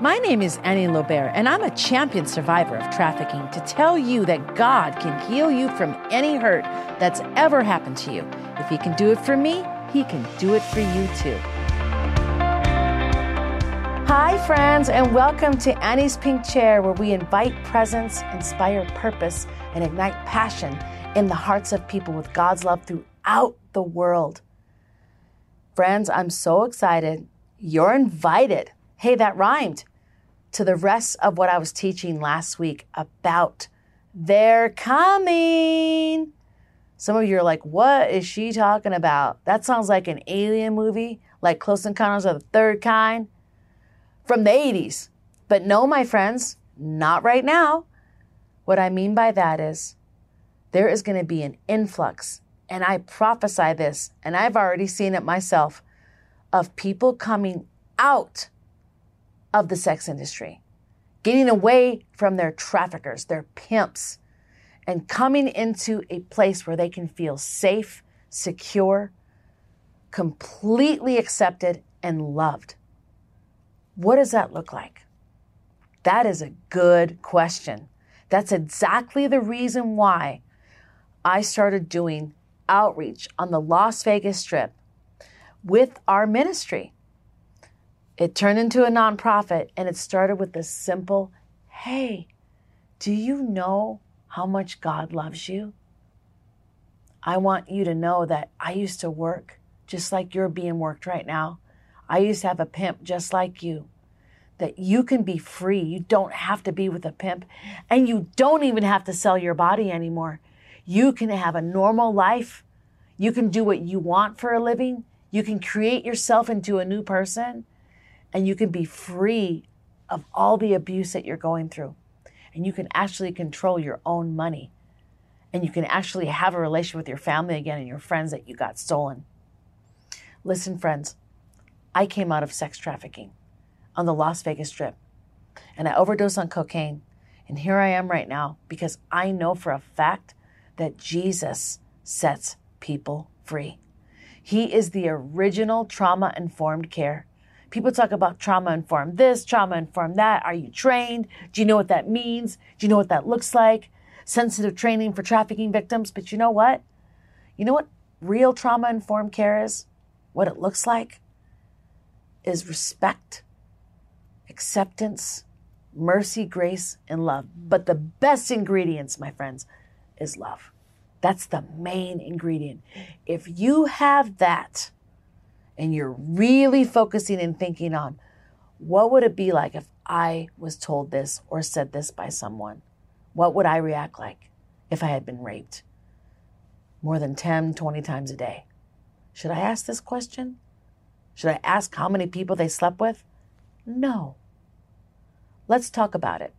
My name is Annie Lobert, and I'm a champion survivor of trafficking to tell you that God can heal you from any hurt that's ever happened to you. If He can do it for me, He can do it for you too. Hi, friends, and welcome to Annie's Pink Chair, where we invite presence, inspire purpose, and ignite passion in the hearts of people with God's love throughout the world. Friends, I'm so excited. You're invited. Hey, that rhymed to the rest of what I was teaching last week about they're coming. Some of you are like, what is she talking about? That sounds like an alien movie, like Close Encounters of the Third Kind from the 80s. But no, my friends, not right now. What I mean by that is there is going to be an influx, and I prophesy this, and I've already seen it myself, of people coming out of the sex industry, getting away from their traffickers, their pimps, and coming into a place where they can feel safe, secure, completely accepted, and loved. What does that look like? That is a good question. That's exactly the reason why I started doing outreach on the Las Vegas Strip with our ministry. It turned into a nonprofit and it started with this simple hey, do you know how much God loves you? I want you to know that I used to work just like you're being worked right now. I used to have a pimp just like you. That you can be free. You don't have to be with a pimp and you don't even have to sell your body anymore. You can have a normal life. You can do what you want for a living. You can create yourself into a new person and you can be free of all the abuse that you're going through. And you can actually control your own money. And you can actually have a relation with your family again and your friends that you got stolen. Listen, friends, I came out of sex trafficking on the Las Vegas Strip and I overdosed on cocaine. And here I am right now because I know for a fact that Jesus sets people free. He is the original trauma informed care. People talk about trauma informed this, trauma informed that. Are you trained? Do you know what that means? Do you know what that looks like? Sensitive training for trafficking victims. But you know what? You know what real trauma informed care is? What it looks like is respect, acceptance, mercy, grace, and love. But the best ingredients, my friends, is love. That's the main ingredient. If you have that, and you're really focusing and thinking on what would it be like if I was told this or said this by someone? What would I react like if I had been raped more than 10, 20 times a day? Should I ask this question? Should I ask how many people they slept with? No. Let's talk about it.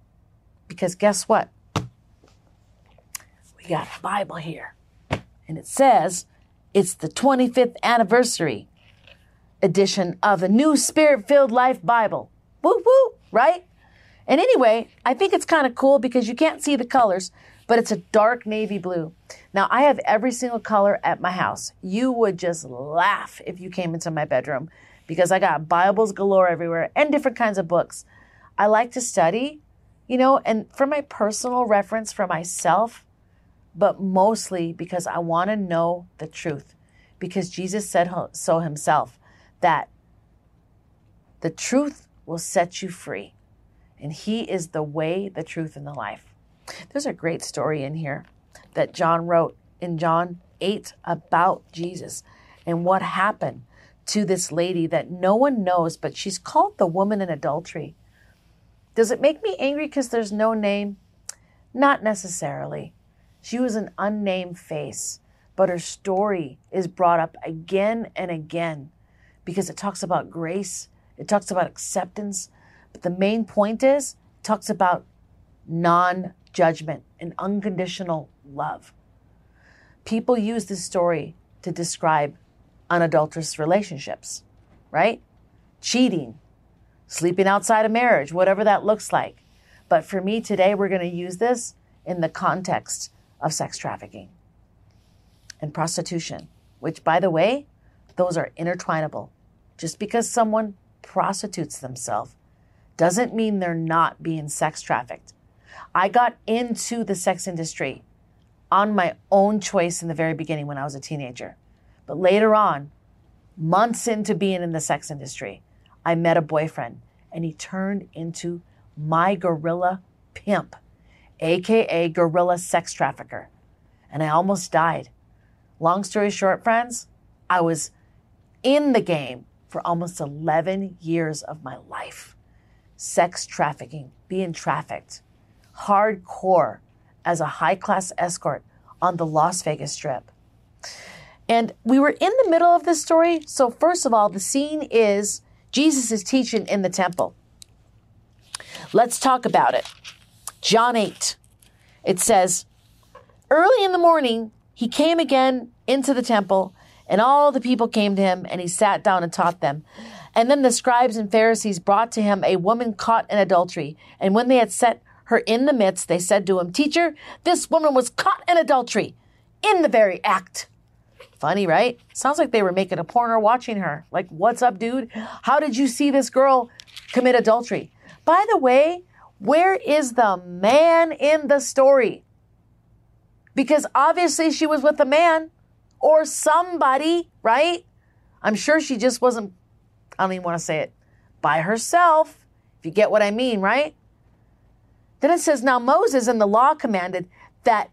Because guess what? We got a Bible here. And it says it's the 25th anniversary edition of the New Spirit Filled Life Bible. Woo woo, right? And anyway, I think it's kind of cool because you can't see the colors, but it's a dark navy blue. Now, I have every single color at my house. You would just laugh if you came into my bedroom because I got Bibles galore everywhere and different kinds of books. I like to study, you know, and for my personal reference for myself, but mostly because I want to know the truth. Because Jesus said so himself that the truth will set you free. And He is the way, the truth, and the life. There's a great story in here that John wrote in John 8 about Jesus and what happened to this lady that no one knows, but she's called the woman in adultery. Does it make me angry because there's no name? Not necessarily. She was an unnamed face, but her story is brought up again and again because it talks about grace, it talks about acceptance, but the main point is it talks about non judgment and unconditional love. People use this story to describe unadulterous relationships, right? Cheating, sleeping outside of marriage, whatever that looks like. But for me today, we're going to use this in the context of sex trafficking and prostitution, which, by the way, those are intertwinable. Just because someone prostitutes themselves doesn't mean they're not being sex trafficked. I got into the sex industry on my own choice in the very beginning when I was a teenager. But later on, months into being in the sex industry, I met a boyfriend and he turned into my gorilla pimp, aka gorilla sex trafficker. And I almost died. Long story short, friends, I was in the game for almost 11 years of my life. Sex trafficking, being trafficked, hardcore as a high class escort on the Las Vegas Strip. And we were in the middle of this story. So, first of all, the scene is Jesus is teaching in the temple. Let's talk about it. John 8. It says, Early in the morning, he came again into the temple, and all the people came to him, and he sat down and taught them. And then the scribes and Pharisees brought to him a woman caught in adultery. And when they had set her in the midst, they said to him, Teacher, this woman was caught in adultery in the very act. Funny, right? Sounds like they were making a porno watching her. Like, what's up, dude? How did you see this girl commit adultery? By the way, where is the man in the story? Because obviously she was with a man or somebody, right? I'm sure she just wasn't, I don't even want to say it, by herself, if you get what I mean, right? Then it says, Now Moses and the law commanded that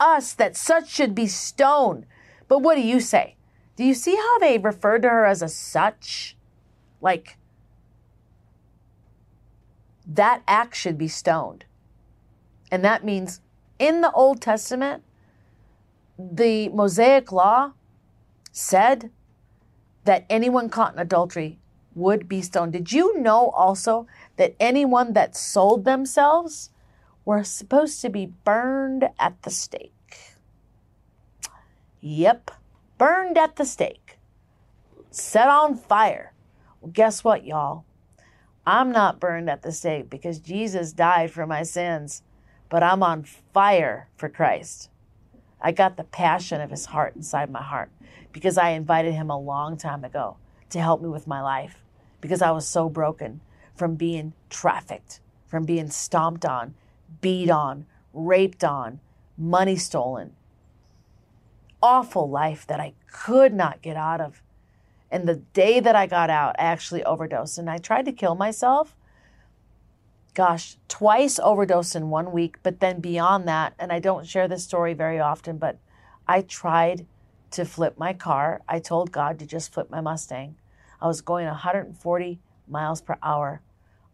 us, that such should be stoned. But what do you say? Do you see how they referred to her as a such? Like, that act should be stoned. And that means in the Old Testament, the Mosaic law said that anyone caught in adultery would be stoned. Did you know also that anyone that sold themselves were supposed to be burned at the stake? Yep, burned at the stake, set on fire. Well, guess what, y'all? I'm not burned at the stake because Jesus died for my sins, but I'm on fire for Christ. I got the passion of his heart inside my heart because I invited him a long time ago to help me with my life because I was so broken from being trafficked, from being stomped on, beat on, raped on, money stolen. Awful life that I could not get out of. And the day that I got out, I actually overdosed and I tried to kill myself. Gosh, twice overdosed in one week, but then beyond that, and I don't share this story very often, but I tried to flip my car. I told God to just flip my Mustang. I was going 140 miles per hour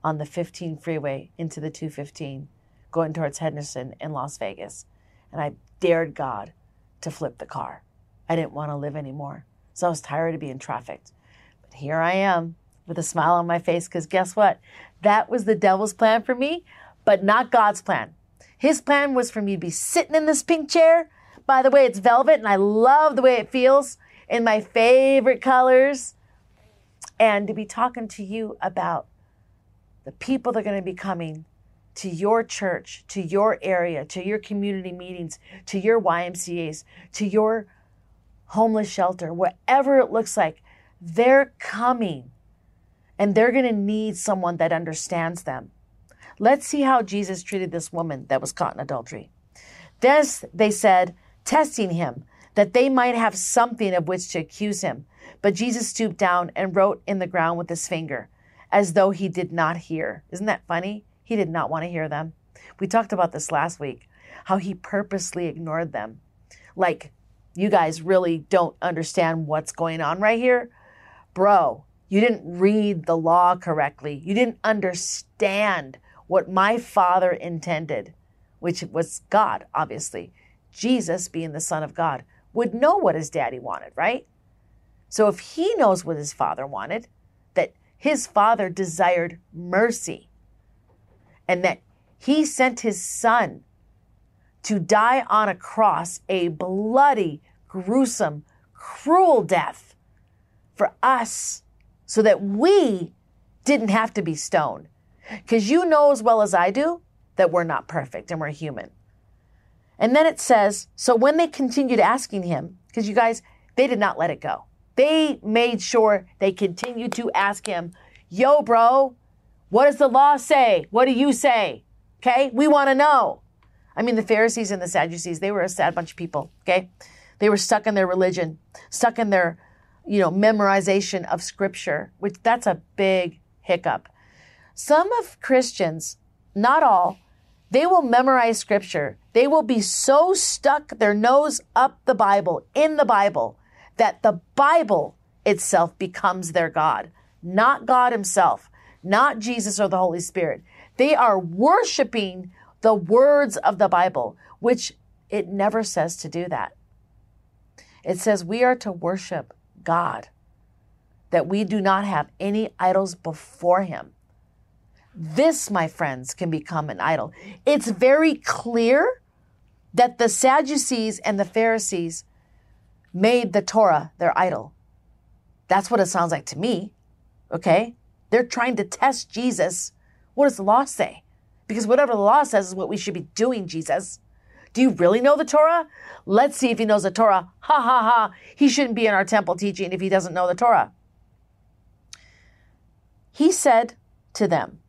on the 15 freeway into the 215, going towards Henderson in Las Vegas. And I dared God to flip the car. I didn't want to live anymore. So I was tired of being trafficked. But here I am with a smile on my face because guess what? That was the devil's plan for me, but not God's plan. His plan was for me to be sitting in this pink chair. By the way, it's velvet and I love the way it feels in my favorite colors and to be talking to you about the people that are going to be coming to your church, to your area, to your community meetings, to your YMCAs, to your homeless shelter, whatever it looks like, they're coming and they're going to need someone that understands them. Let's see how Jesus treated this woman that was caught in adultery. This, they said, testing him, that they might have something of which to accuse him. But Jesus stooped down and wrote in the ground with his finger, as though he did not hear. Isn't that funny? He did not want to hear them. We talked about this last week, how he purposely ignored them. Like, you guys really don't understand what's going on right here. Bro, you didn't read the law correctly. You didn't understand what my father intended, which was God, obviously. Jesus, being the Son of God, would know what his daddy wanted, right? So if he knows what his father wanted, that his father desired mercy, and that he sent his son to die on a cross, a bloody, gruesome, cruel death for us, so that we didn't have to be stoned. Because you know as well as I do that we're not perfect and we're human. And then it says, so when they continued asking him, because you guys, they did not let it go. They made sure they continued to ask him, yo, bro, What does the law say? What do you say? Okay? We want to know. I mean, the Pharisees and the Sadducees, they were a sad bunch of people. Okay? They were stuck in their religion, stuck in their, you know, memorization of scripture, which that's a big hiccup. Some of Christians, not all, they will memorize scripture. They will be so stuck their nose up the Bible, in the Bible, that the Bible itself becomes their God, not God himself, not Jesus or the Holy Spirit. They are worshiping the words of the Bible, which it never says to do that. It says we are to worship God, that we do not have any idols before him. This, my friends, can become an idol. It's very clear that the Sadducees and the Pharisees made the Torah their idol. That's what it sounds like to me. Okay? They're trying to test Jesus. What does the law say? Because whatever the law says is what we should be doing, Jesus. Do you really know the Torah? Let's see if he knows the Torah. Ha ha ha. He shouldn't be in our temple teaching if he doesn't know the Torah. He said to them,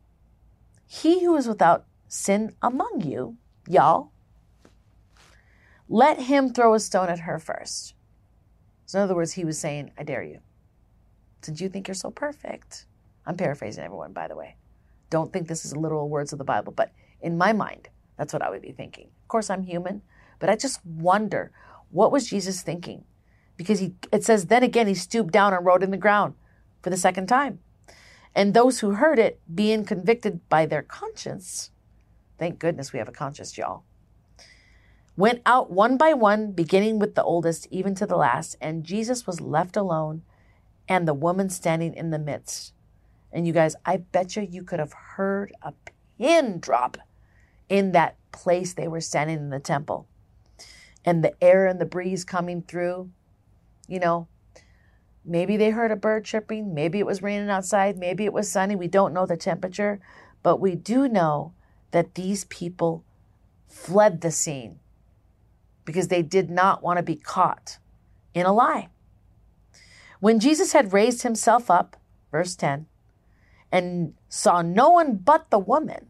He who is without sin among you, y'all, let him throw a stone at her first. So, in other words, he was saying, I dare you. Since you think you're so perfect. I'm paraphrasing everyone, by the way. Don't think this is literal words of the Bible, but in my mind, that's what I would be thinking. Of course, I'm human, but I just wonder what was Jesus thinking? Because he, it says, then again, he stooped down and wrote in the ground for the second time. And those who heard it, being convicted by their conscience, thank goodness we have a conscience, y'all, went out one by one, beginning with the oldest, even to the last. And Jesus was left alone, and the woman standing in the midst. And you guys, I bet you you could have heard a pin drop in that place they were standing in the temple. And the air and the breeze coming through, you know, maybe they heard a bird chirping, maybe it was raining outside, maybe it was sunny. We don't know the temperature, but we do know that these people fled the scene because they did not want to be caught in a lie. When Jesus had raised himself up, verse 10, and saw no one but the woman,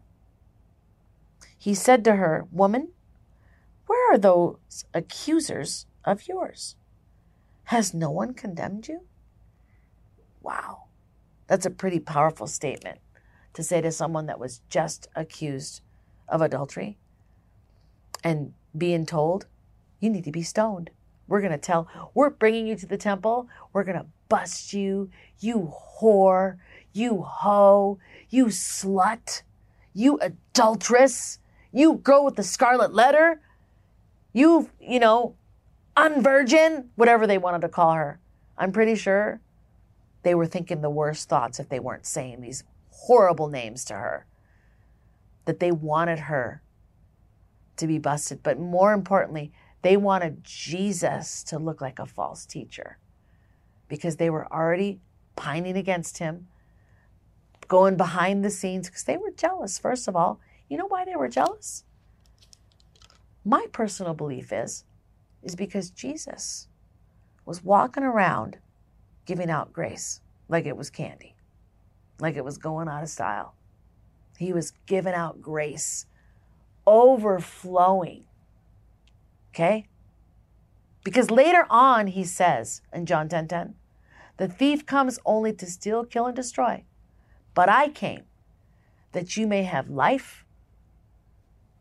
he said to her, Woman, where are those accusers of yours? Has no one condemned you? Wow. That's a pretty powerful statement to say to someone that was just accused of adultery and being told, you need to be stoned. We're going to tell, we're bringing you to the temple. We're going to bust you, you whore, you hoe, you slut, you adulteress. You go with the scarlet letter. You, you know, unvirgin, whatever they wanted to call her. I'm pretty sure they were thinking the worst thoughts if they weren't saying these horrible names to her. That they wanted her to be busted. But more importantly, they wanted Jesus to look like a false teacher because they were already pining against him, going behind the scenes because they were jealous, first of all. You know why they were jealous? My personal belief is is because Jesus was walking around giving out grace like it was candy, like it was going out of style. He was giving out grace, overflowing. Okay? Because later on he says in John 10:10, 10, 10, the thief comes only to steal, kill, and destroy. But I came that you may have life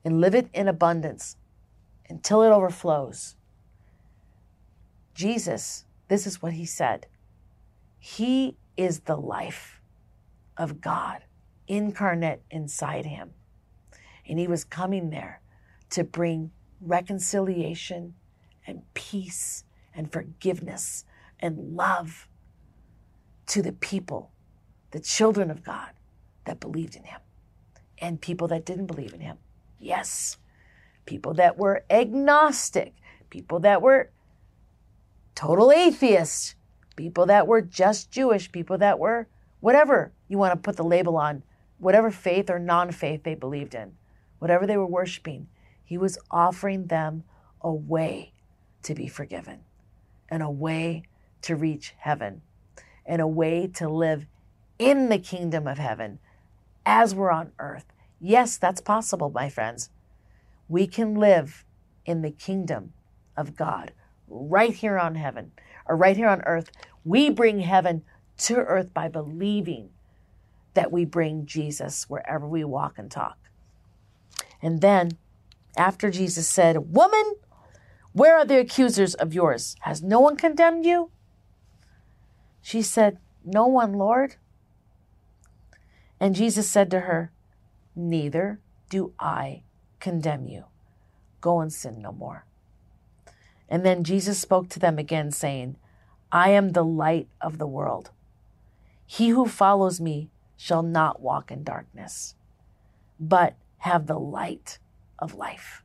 and live it in abundance until it overflows. Jesus, this is what he said. He is the life of God incarnate inside him. And he was coming there to bring reconciliation and peace and forgiveness and love to the people, the children of God that believed in him and people that didn't believe in him. Yes, people that were agnostic, people that were total atheists, people that were just Jewish, people that were whatever you want to put the label on, whatever faith or non faith they believed in, whatever they were worshiping, he was offering them a way to be forgiven and a way to reach heaven and a way to live in the kingdom of heaven as we're on earth. Yes, that's possible, my friends. We can live in the kingdom of God right here on heaven or right here on earth. We bring heaven to earth by believing that we bring Jesus wherever we walk and talk. And then, after Jesus said, Woman, where are the accusers of yours? Has no one condemned you? She said, No one, Lord. And Jesus said to her, Neither do I condemn you. Go and sin no more. And then Jesus spoke to them again, saying, I am the light of the world. He who follows me shall not walk in darkness, but have the light of life.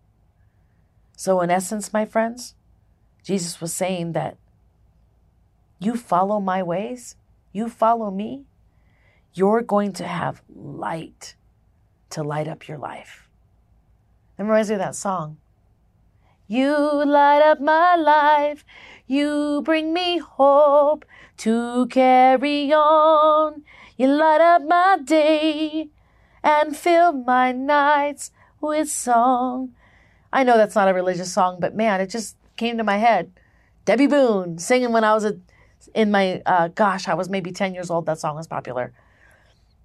So, in essence, my friends, Jesus was saying that you follow my ways, you follow me, you're going to have light to light up your life. It reminds me of that song. You light up my life. You bring me hope to carry on. You light up my day and fill my nights with song. I know that's not a religious song, but man, it just came to my head. Debby Boone singing when I was a, in my, uh, gosh, I was maybe 10 years old. That song was popular.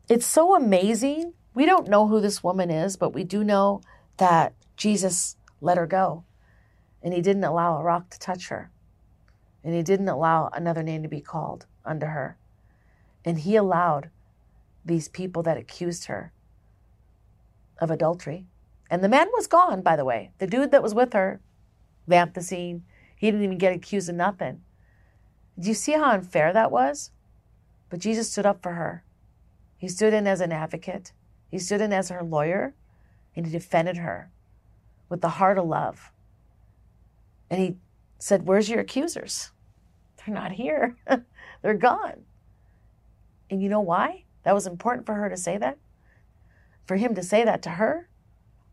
It's so amazing. We don't know who this woman is, but we do know that Jesus let her go. And he didn't allow a rock to touch her. And he didn't allow another name to be called unto her. And he allowed these people that accused her of adultery and the man was gone, by the way. The dude that was with her vamped the scene. He didn't even get accused of nothing. Do you see how unfair that was? But Jesus stood up for her. He stood in as an advocate, he stood in as her lawyer, and he defended her with the heart of love. And he said, Where's your accusers? They're not here, they're gone. And you know why? That was important for her to say that? For him to say that to her?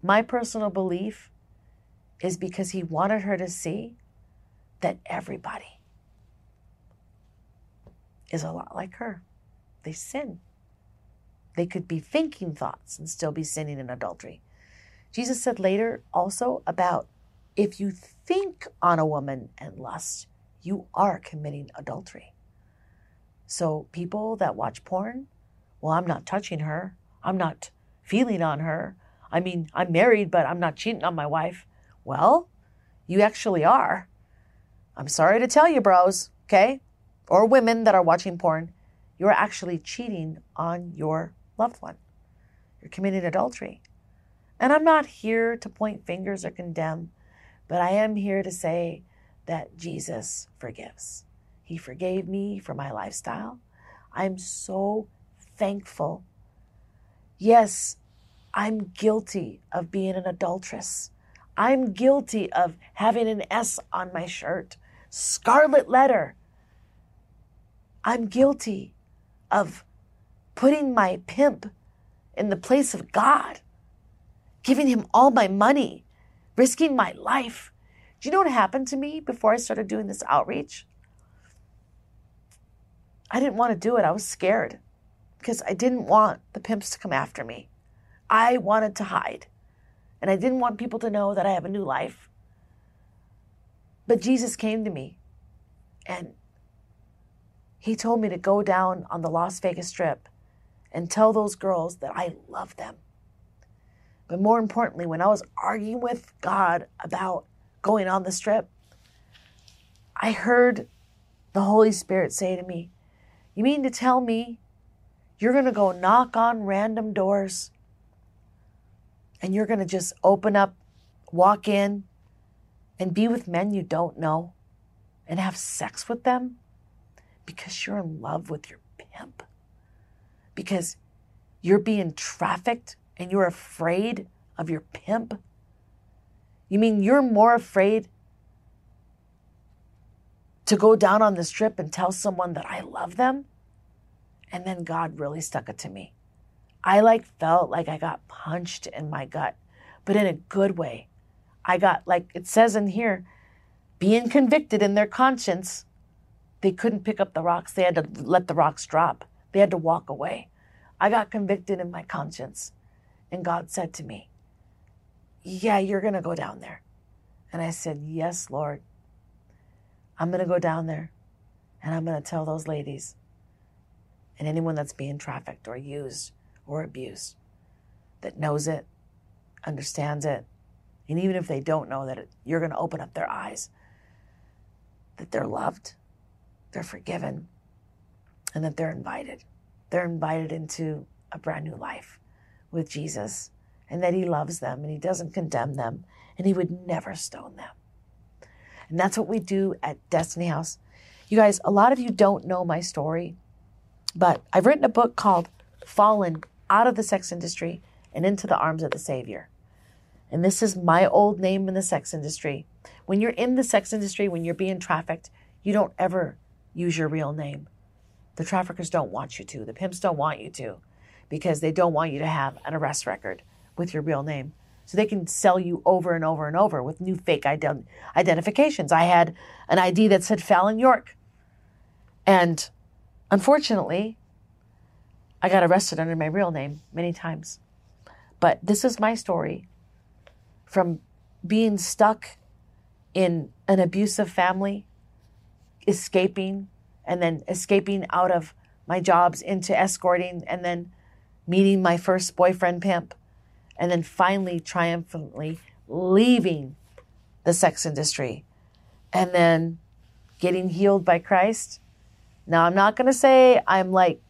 My personal belief is because he wanted her to see that everybody is a lot like her. They sin. They could be thinking thoughts and still be sinning in adultery. Jesus said later also about if you think on a woman and lust, you are committing adultery. So people that watch porn, well, I'm not touching her. I'm not feeling on her. I mean, I'm married, but I'm not cheating on my wife. Well, you actually are. I'm sorry to tell you, bros, okay? Or women that are watching porn, you're actually cheating on your loved one. You're committing adultery. And I'm not here to point fingers or condemn, but I am here to say that Jesus forgives. He forgave me for my lifestyle. I'm so thankful. Yes, I'm guilty of being an adulteress. I'm guilty of having an S on my shirt, scarlet letter. I'm guilty of putting my pimp in the place of God, giving him all my money, risking my life. Do you know what happened to me before I started doing this outreach? I didn't want to do it. I was scared because I didn't want the pimps to come after me. I wanted to hide. And I didn't want people to know that I have a new life. But Jesus came to me and he told me to go down on the Las Vegas Strip and tell those girls that I love them. But more importantly, when I was arguing with God about going on the strip, I heard the Holy Spirit say to me, You mean to tell me you're going to go knock on random doors and you're going to just open up, walk in, and be with men you don't know and have sex with them because you're in love with your pimp, because you're being trafficked and you're afraid of your pimp? You mean you're more afraid to go down on the strip and tell someone that I love them? And then God really stuck it to me. I like felt like I got punched in my gut, but in a good way. I got like it says in here, being convicted in their conscience. They couldn't pick up the rocks. They had to let the rocks drop. They had to walk away. I got convicted in my conscience. And God said to me, Yeah, you're going to go down there. And I said, Yes, Lord. I'm going to go down there and I'm going to tell those ladies and anyone that's being trafficked or used or abused that knows it, understands it, and even if they don't know that it, you're going to open up their eyes, that they're loved, they're forgiven, and that they're invited. They're invited into a brand new life with Jesus, and that He loves them and He doesn't condemn them, and He would never stone them. And that's what we do at Destiny House. You guys, a lot of you don't know my story, but I've written a book called Fallen Out of the Sex Industry and Into the Arms of the Savior. And this is my old name in the sex industry. When you're in the sex industry, when you're being trafficked, you don't ever use your real name. The traffickers don't want you to, the pimps don't want you to, because they don't want you to have an arrest record with your real name. So they can sell you over and over and over with new fake ident- identifications. I had an ID that said Fallon York. And unfortunately, I got arrested under my real name many times. But this is my story from being stuck in an abusive family, escaping, and then escaping out of my jobs into escorting, and then meeting my first boyfriend pimp, and then finally triumphantly leaving the sex industry, and then getting healed by Christ. Now, I'm not going to say I'm like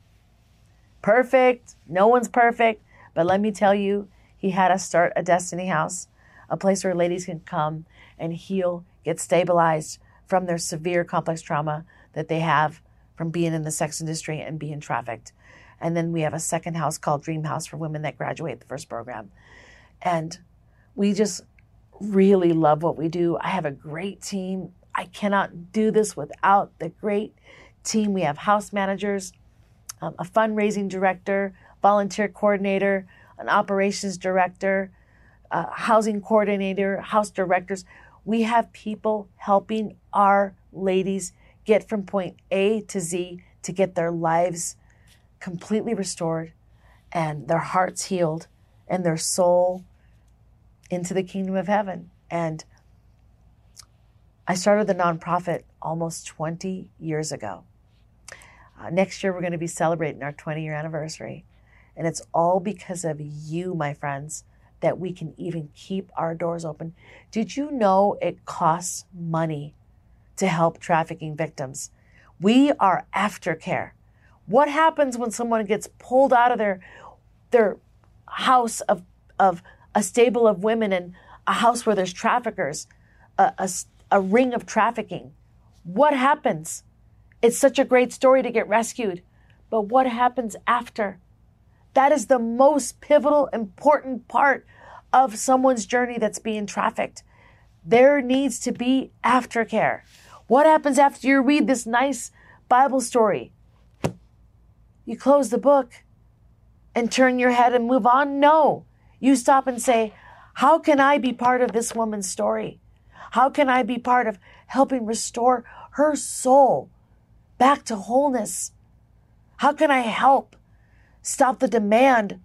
perfect, no one's perfect, but let me tell you, he had us start a Destiny House a place where ladies can come and heal, get stabilized from their severe complex trauma that they have from being in the sex industry and being trafficked. And then we have a second house called Dream House for women that graduate the first program. And we just really love what we do. I have a great team. I cannot do this without the great team. We have house managers, um, a fundraising director, volunteer coordinator, an operations director, housing coordinator, house directors. We have people helping our ladies get from point A to Z to get their lives completely restored and their hearts healed and their soul into the kingdom of heaven. And I started the nonprofit almost 20 years ago. Uh, next year, we're going to be celebrating our 20 year anniversary. And it's all because of you, my friends that we can even keep our doors open. Did you know it costs money to help trafficking victims? We are aftercare. What happens when someone gets pulled out of their their house of of a stable of women and a house where there's traffickers, a, a, a ring of trafficking? What happens? It's such a great story to get rescued, but what happens after? That is the most pivotal, important part of someone's journey that's being trafficked. There needs to be aftercare. What happens after you read this nice Bible story? You close the book and turn your head and move on? No. You stop and say, How can I be part of this woman's story? How can I be part of helping restore her soul back to wholeness? How can I help stop the demand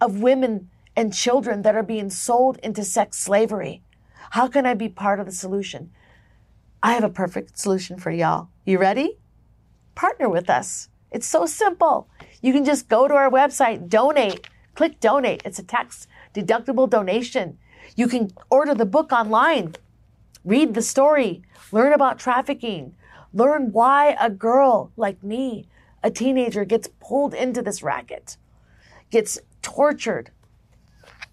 of women and children that are being sold into sex slavery. How can I be part of the solution? I have a perfect solution for y'all. You ready? Partner with us. It's so simple. You can just go to our website, donate, click donate. It's a tax deductible donation. You can order the book online, read the story, learn about trafficking, learn why a girl like me, a teenager, gets pulled into this racket, gets tortured,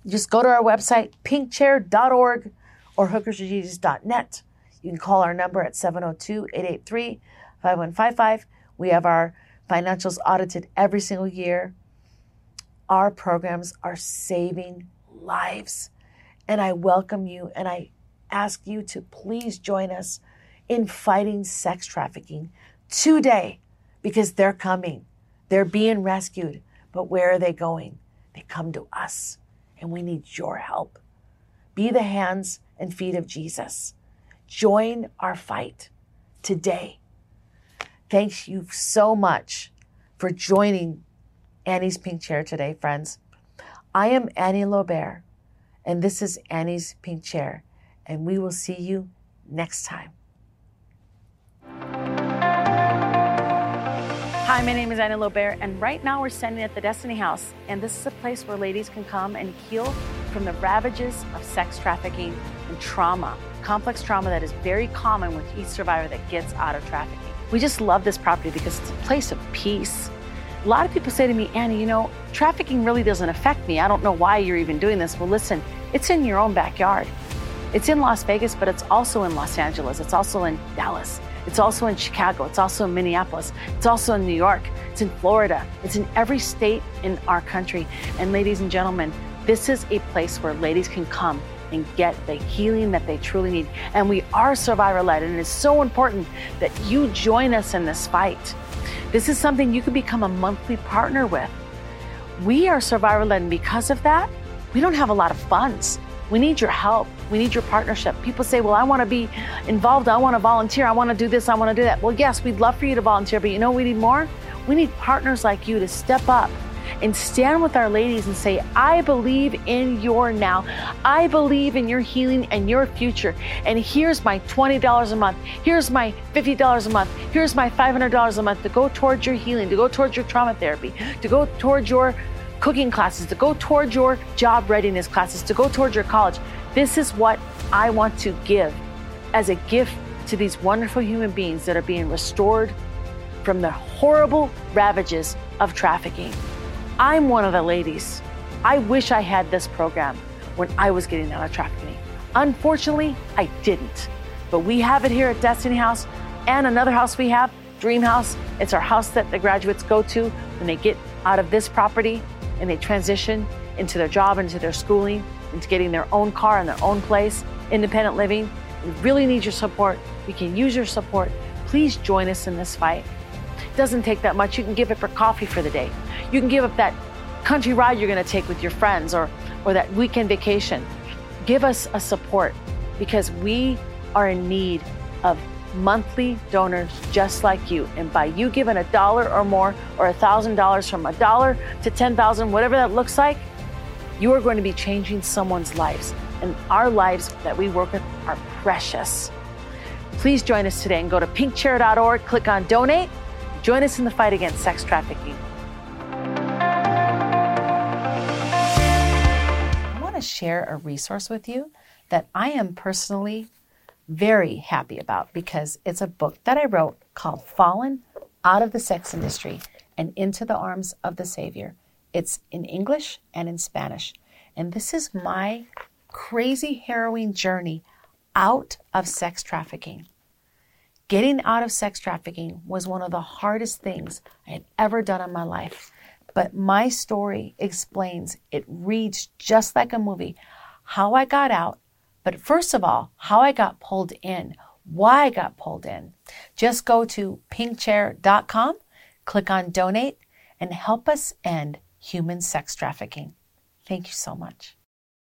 just go to our website, pinkchair.org or hookersforjesus.net. You can call our number at 702 883 5155. We have our financials audited every single year. Our programs are saving lives. And I welcome you and I ask you to please join us in fighting sex trafficking today because they're coming. They're being rescued. But where are they going? They come to us and we need your help. Be the hands and feet of Jesus. Join our fight today. Thanks you so much for joining Annie's Pink Chair today, friends. I am Annie Lobert, and this is Annie's Pink Chair, and we will see you next time. Hi, my name is Annie Lobert, and right now we're standing at the Destiny House, and this is a place where ladies can come and heal from the ravages of sex trafficking and trauma, complex trauma that is very common with each survivor that gets out of trafficking. We just love this property because it's a place of peace. A lot of people say to me, Annie, you know, trafficking really doesn't affect me. I don't know why you're even doing this. Well, listen, it's in your own backyard. It's in Las Vegas, but it's also in Los Angeles. It's also in Dallas. It's also in Chicago. It's also in Minneapolis. It's also in New York. It's in Florida. It's in every state in our country. And ladies and gentlemen, this is a place where ladies can come and get the healing that they truly need. And we are survivor led, and it is so important that you join us in this fight. This is something you can become a monthly partner with. We are survivor led, and because of that, we don't have a lot of funds. We need your help. We need your partnership. People say, Well, I want to be involved. I want to volunteer. I want to do this. I want to do that. Well, yes, we'd love for you to volunteer, but you know we need more? We need partners like you to step up and stand with our ladies and say, I believe in your now. I believe in your healing and your future. And here's my $20 a month. Here's my $50 a month. Here's my $500 a month to go towards your healing, to go towards your trauma therapy, to go towards your cooking classes, to go towards your job readiness classes, to go towards your college. This is what I want to give as a gift to these wonderful human beings that are being restored from the horrible ravages of trafficking. I'm one of the ladies. I wish I had this program when I was getting out of trafficking. Unfortunately, I didn't. But we have it here at Destiny House and another house we have, Dream House. It's our house that the graduates go to when they get out of this property and they transition into their job, into their schooling, into getting their own car and their own place, independent living. We really need your support. We can use your support. Please join us in this fight. Doesn't take that much. You can give it for coffee for the day. You can give up that country ride you're going to take with your friends or, or that weekend vacation. Give us a support because we are in need of monthly donors just like you. And by you giving a dollar or more or a thousand dollars from a dollar to 10,000, whatever that looks like, you are going to be changing someone's lives. And our lives that we work with are precious. Please join us today and go to pinkchair.org, click on donate, join us in the fight against sex trafficking. I want to share a resource with you that I am personally very happy about because it's a book that I wrote called Fallen Out of the Sex Industry and Into the Arms of the Savior. It's in English and in Spanish. And this is my crazy, harrowing journey out of sex trafficking. Getting out of sex trafficking was one of the hardest things I had ever done in my life. But my story explains, it reads just like a movie, how I got out, but first of all, how I got pulled in, why I got pulled in. Just go to pinkchair.com, click on donate, and help us end human sex trafficking. Thank you so much.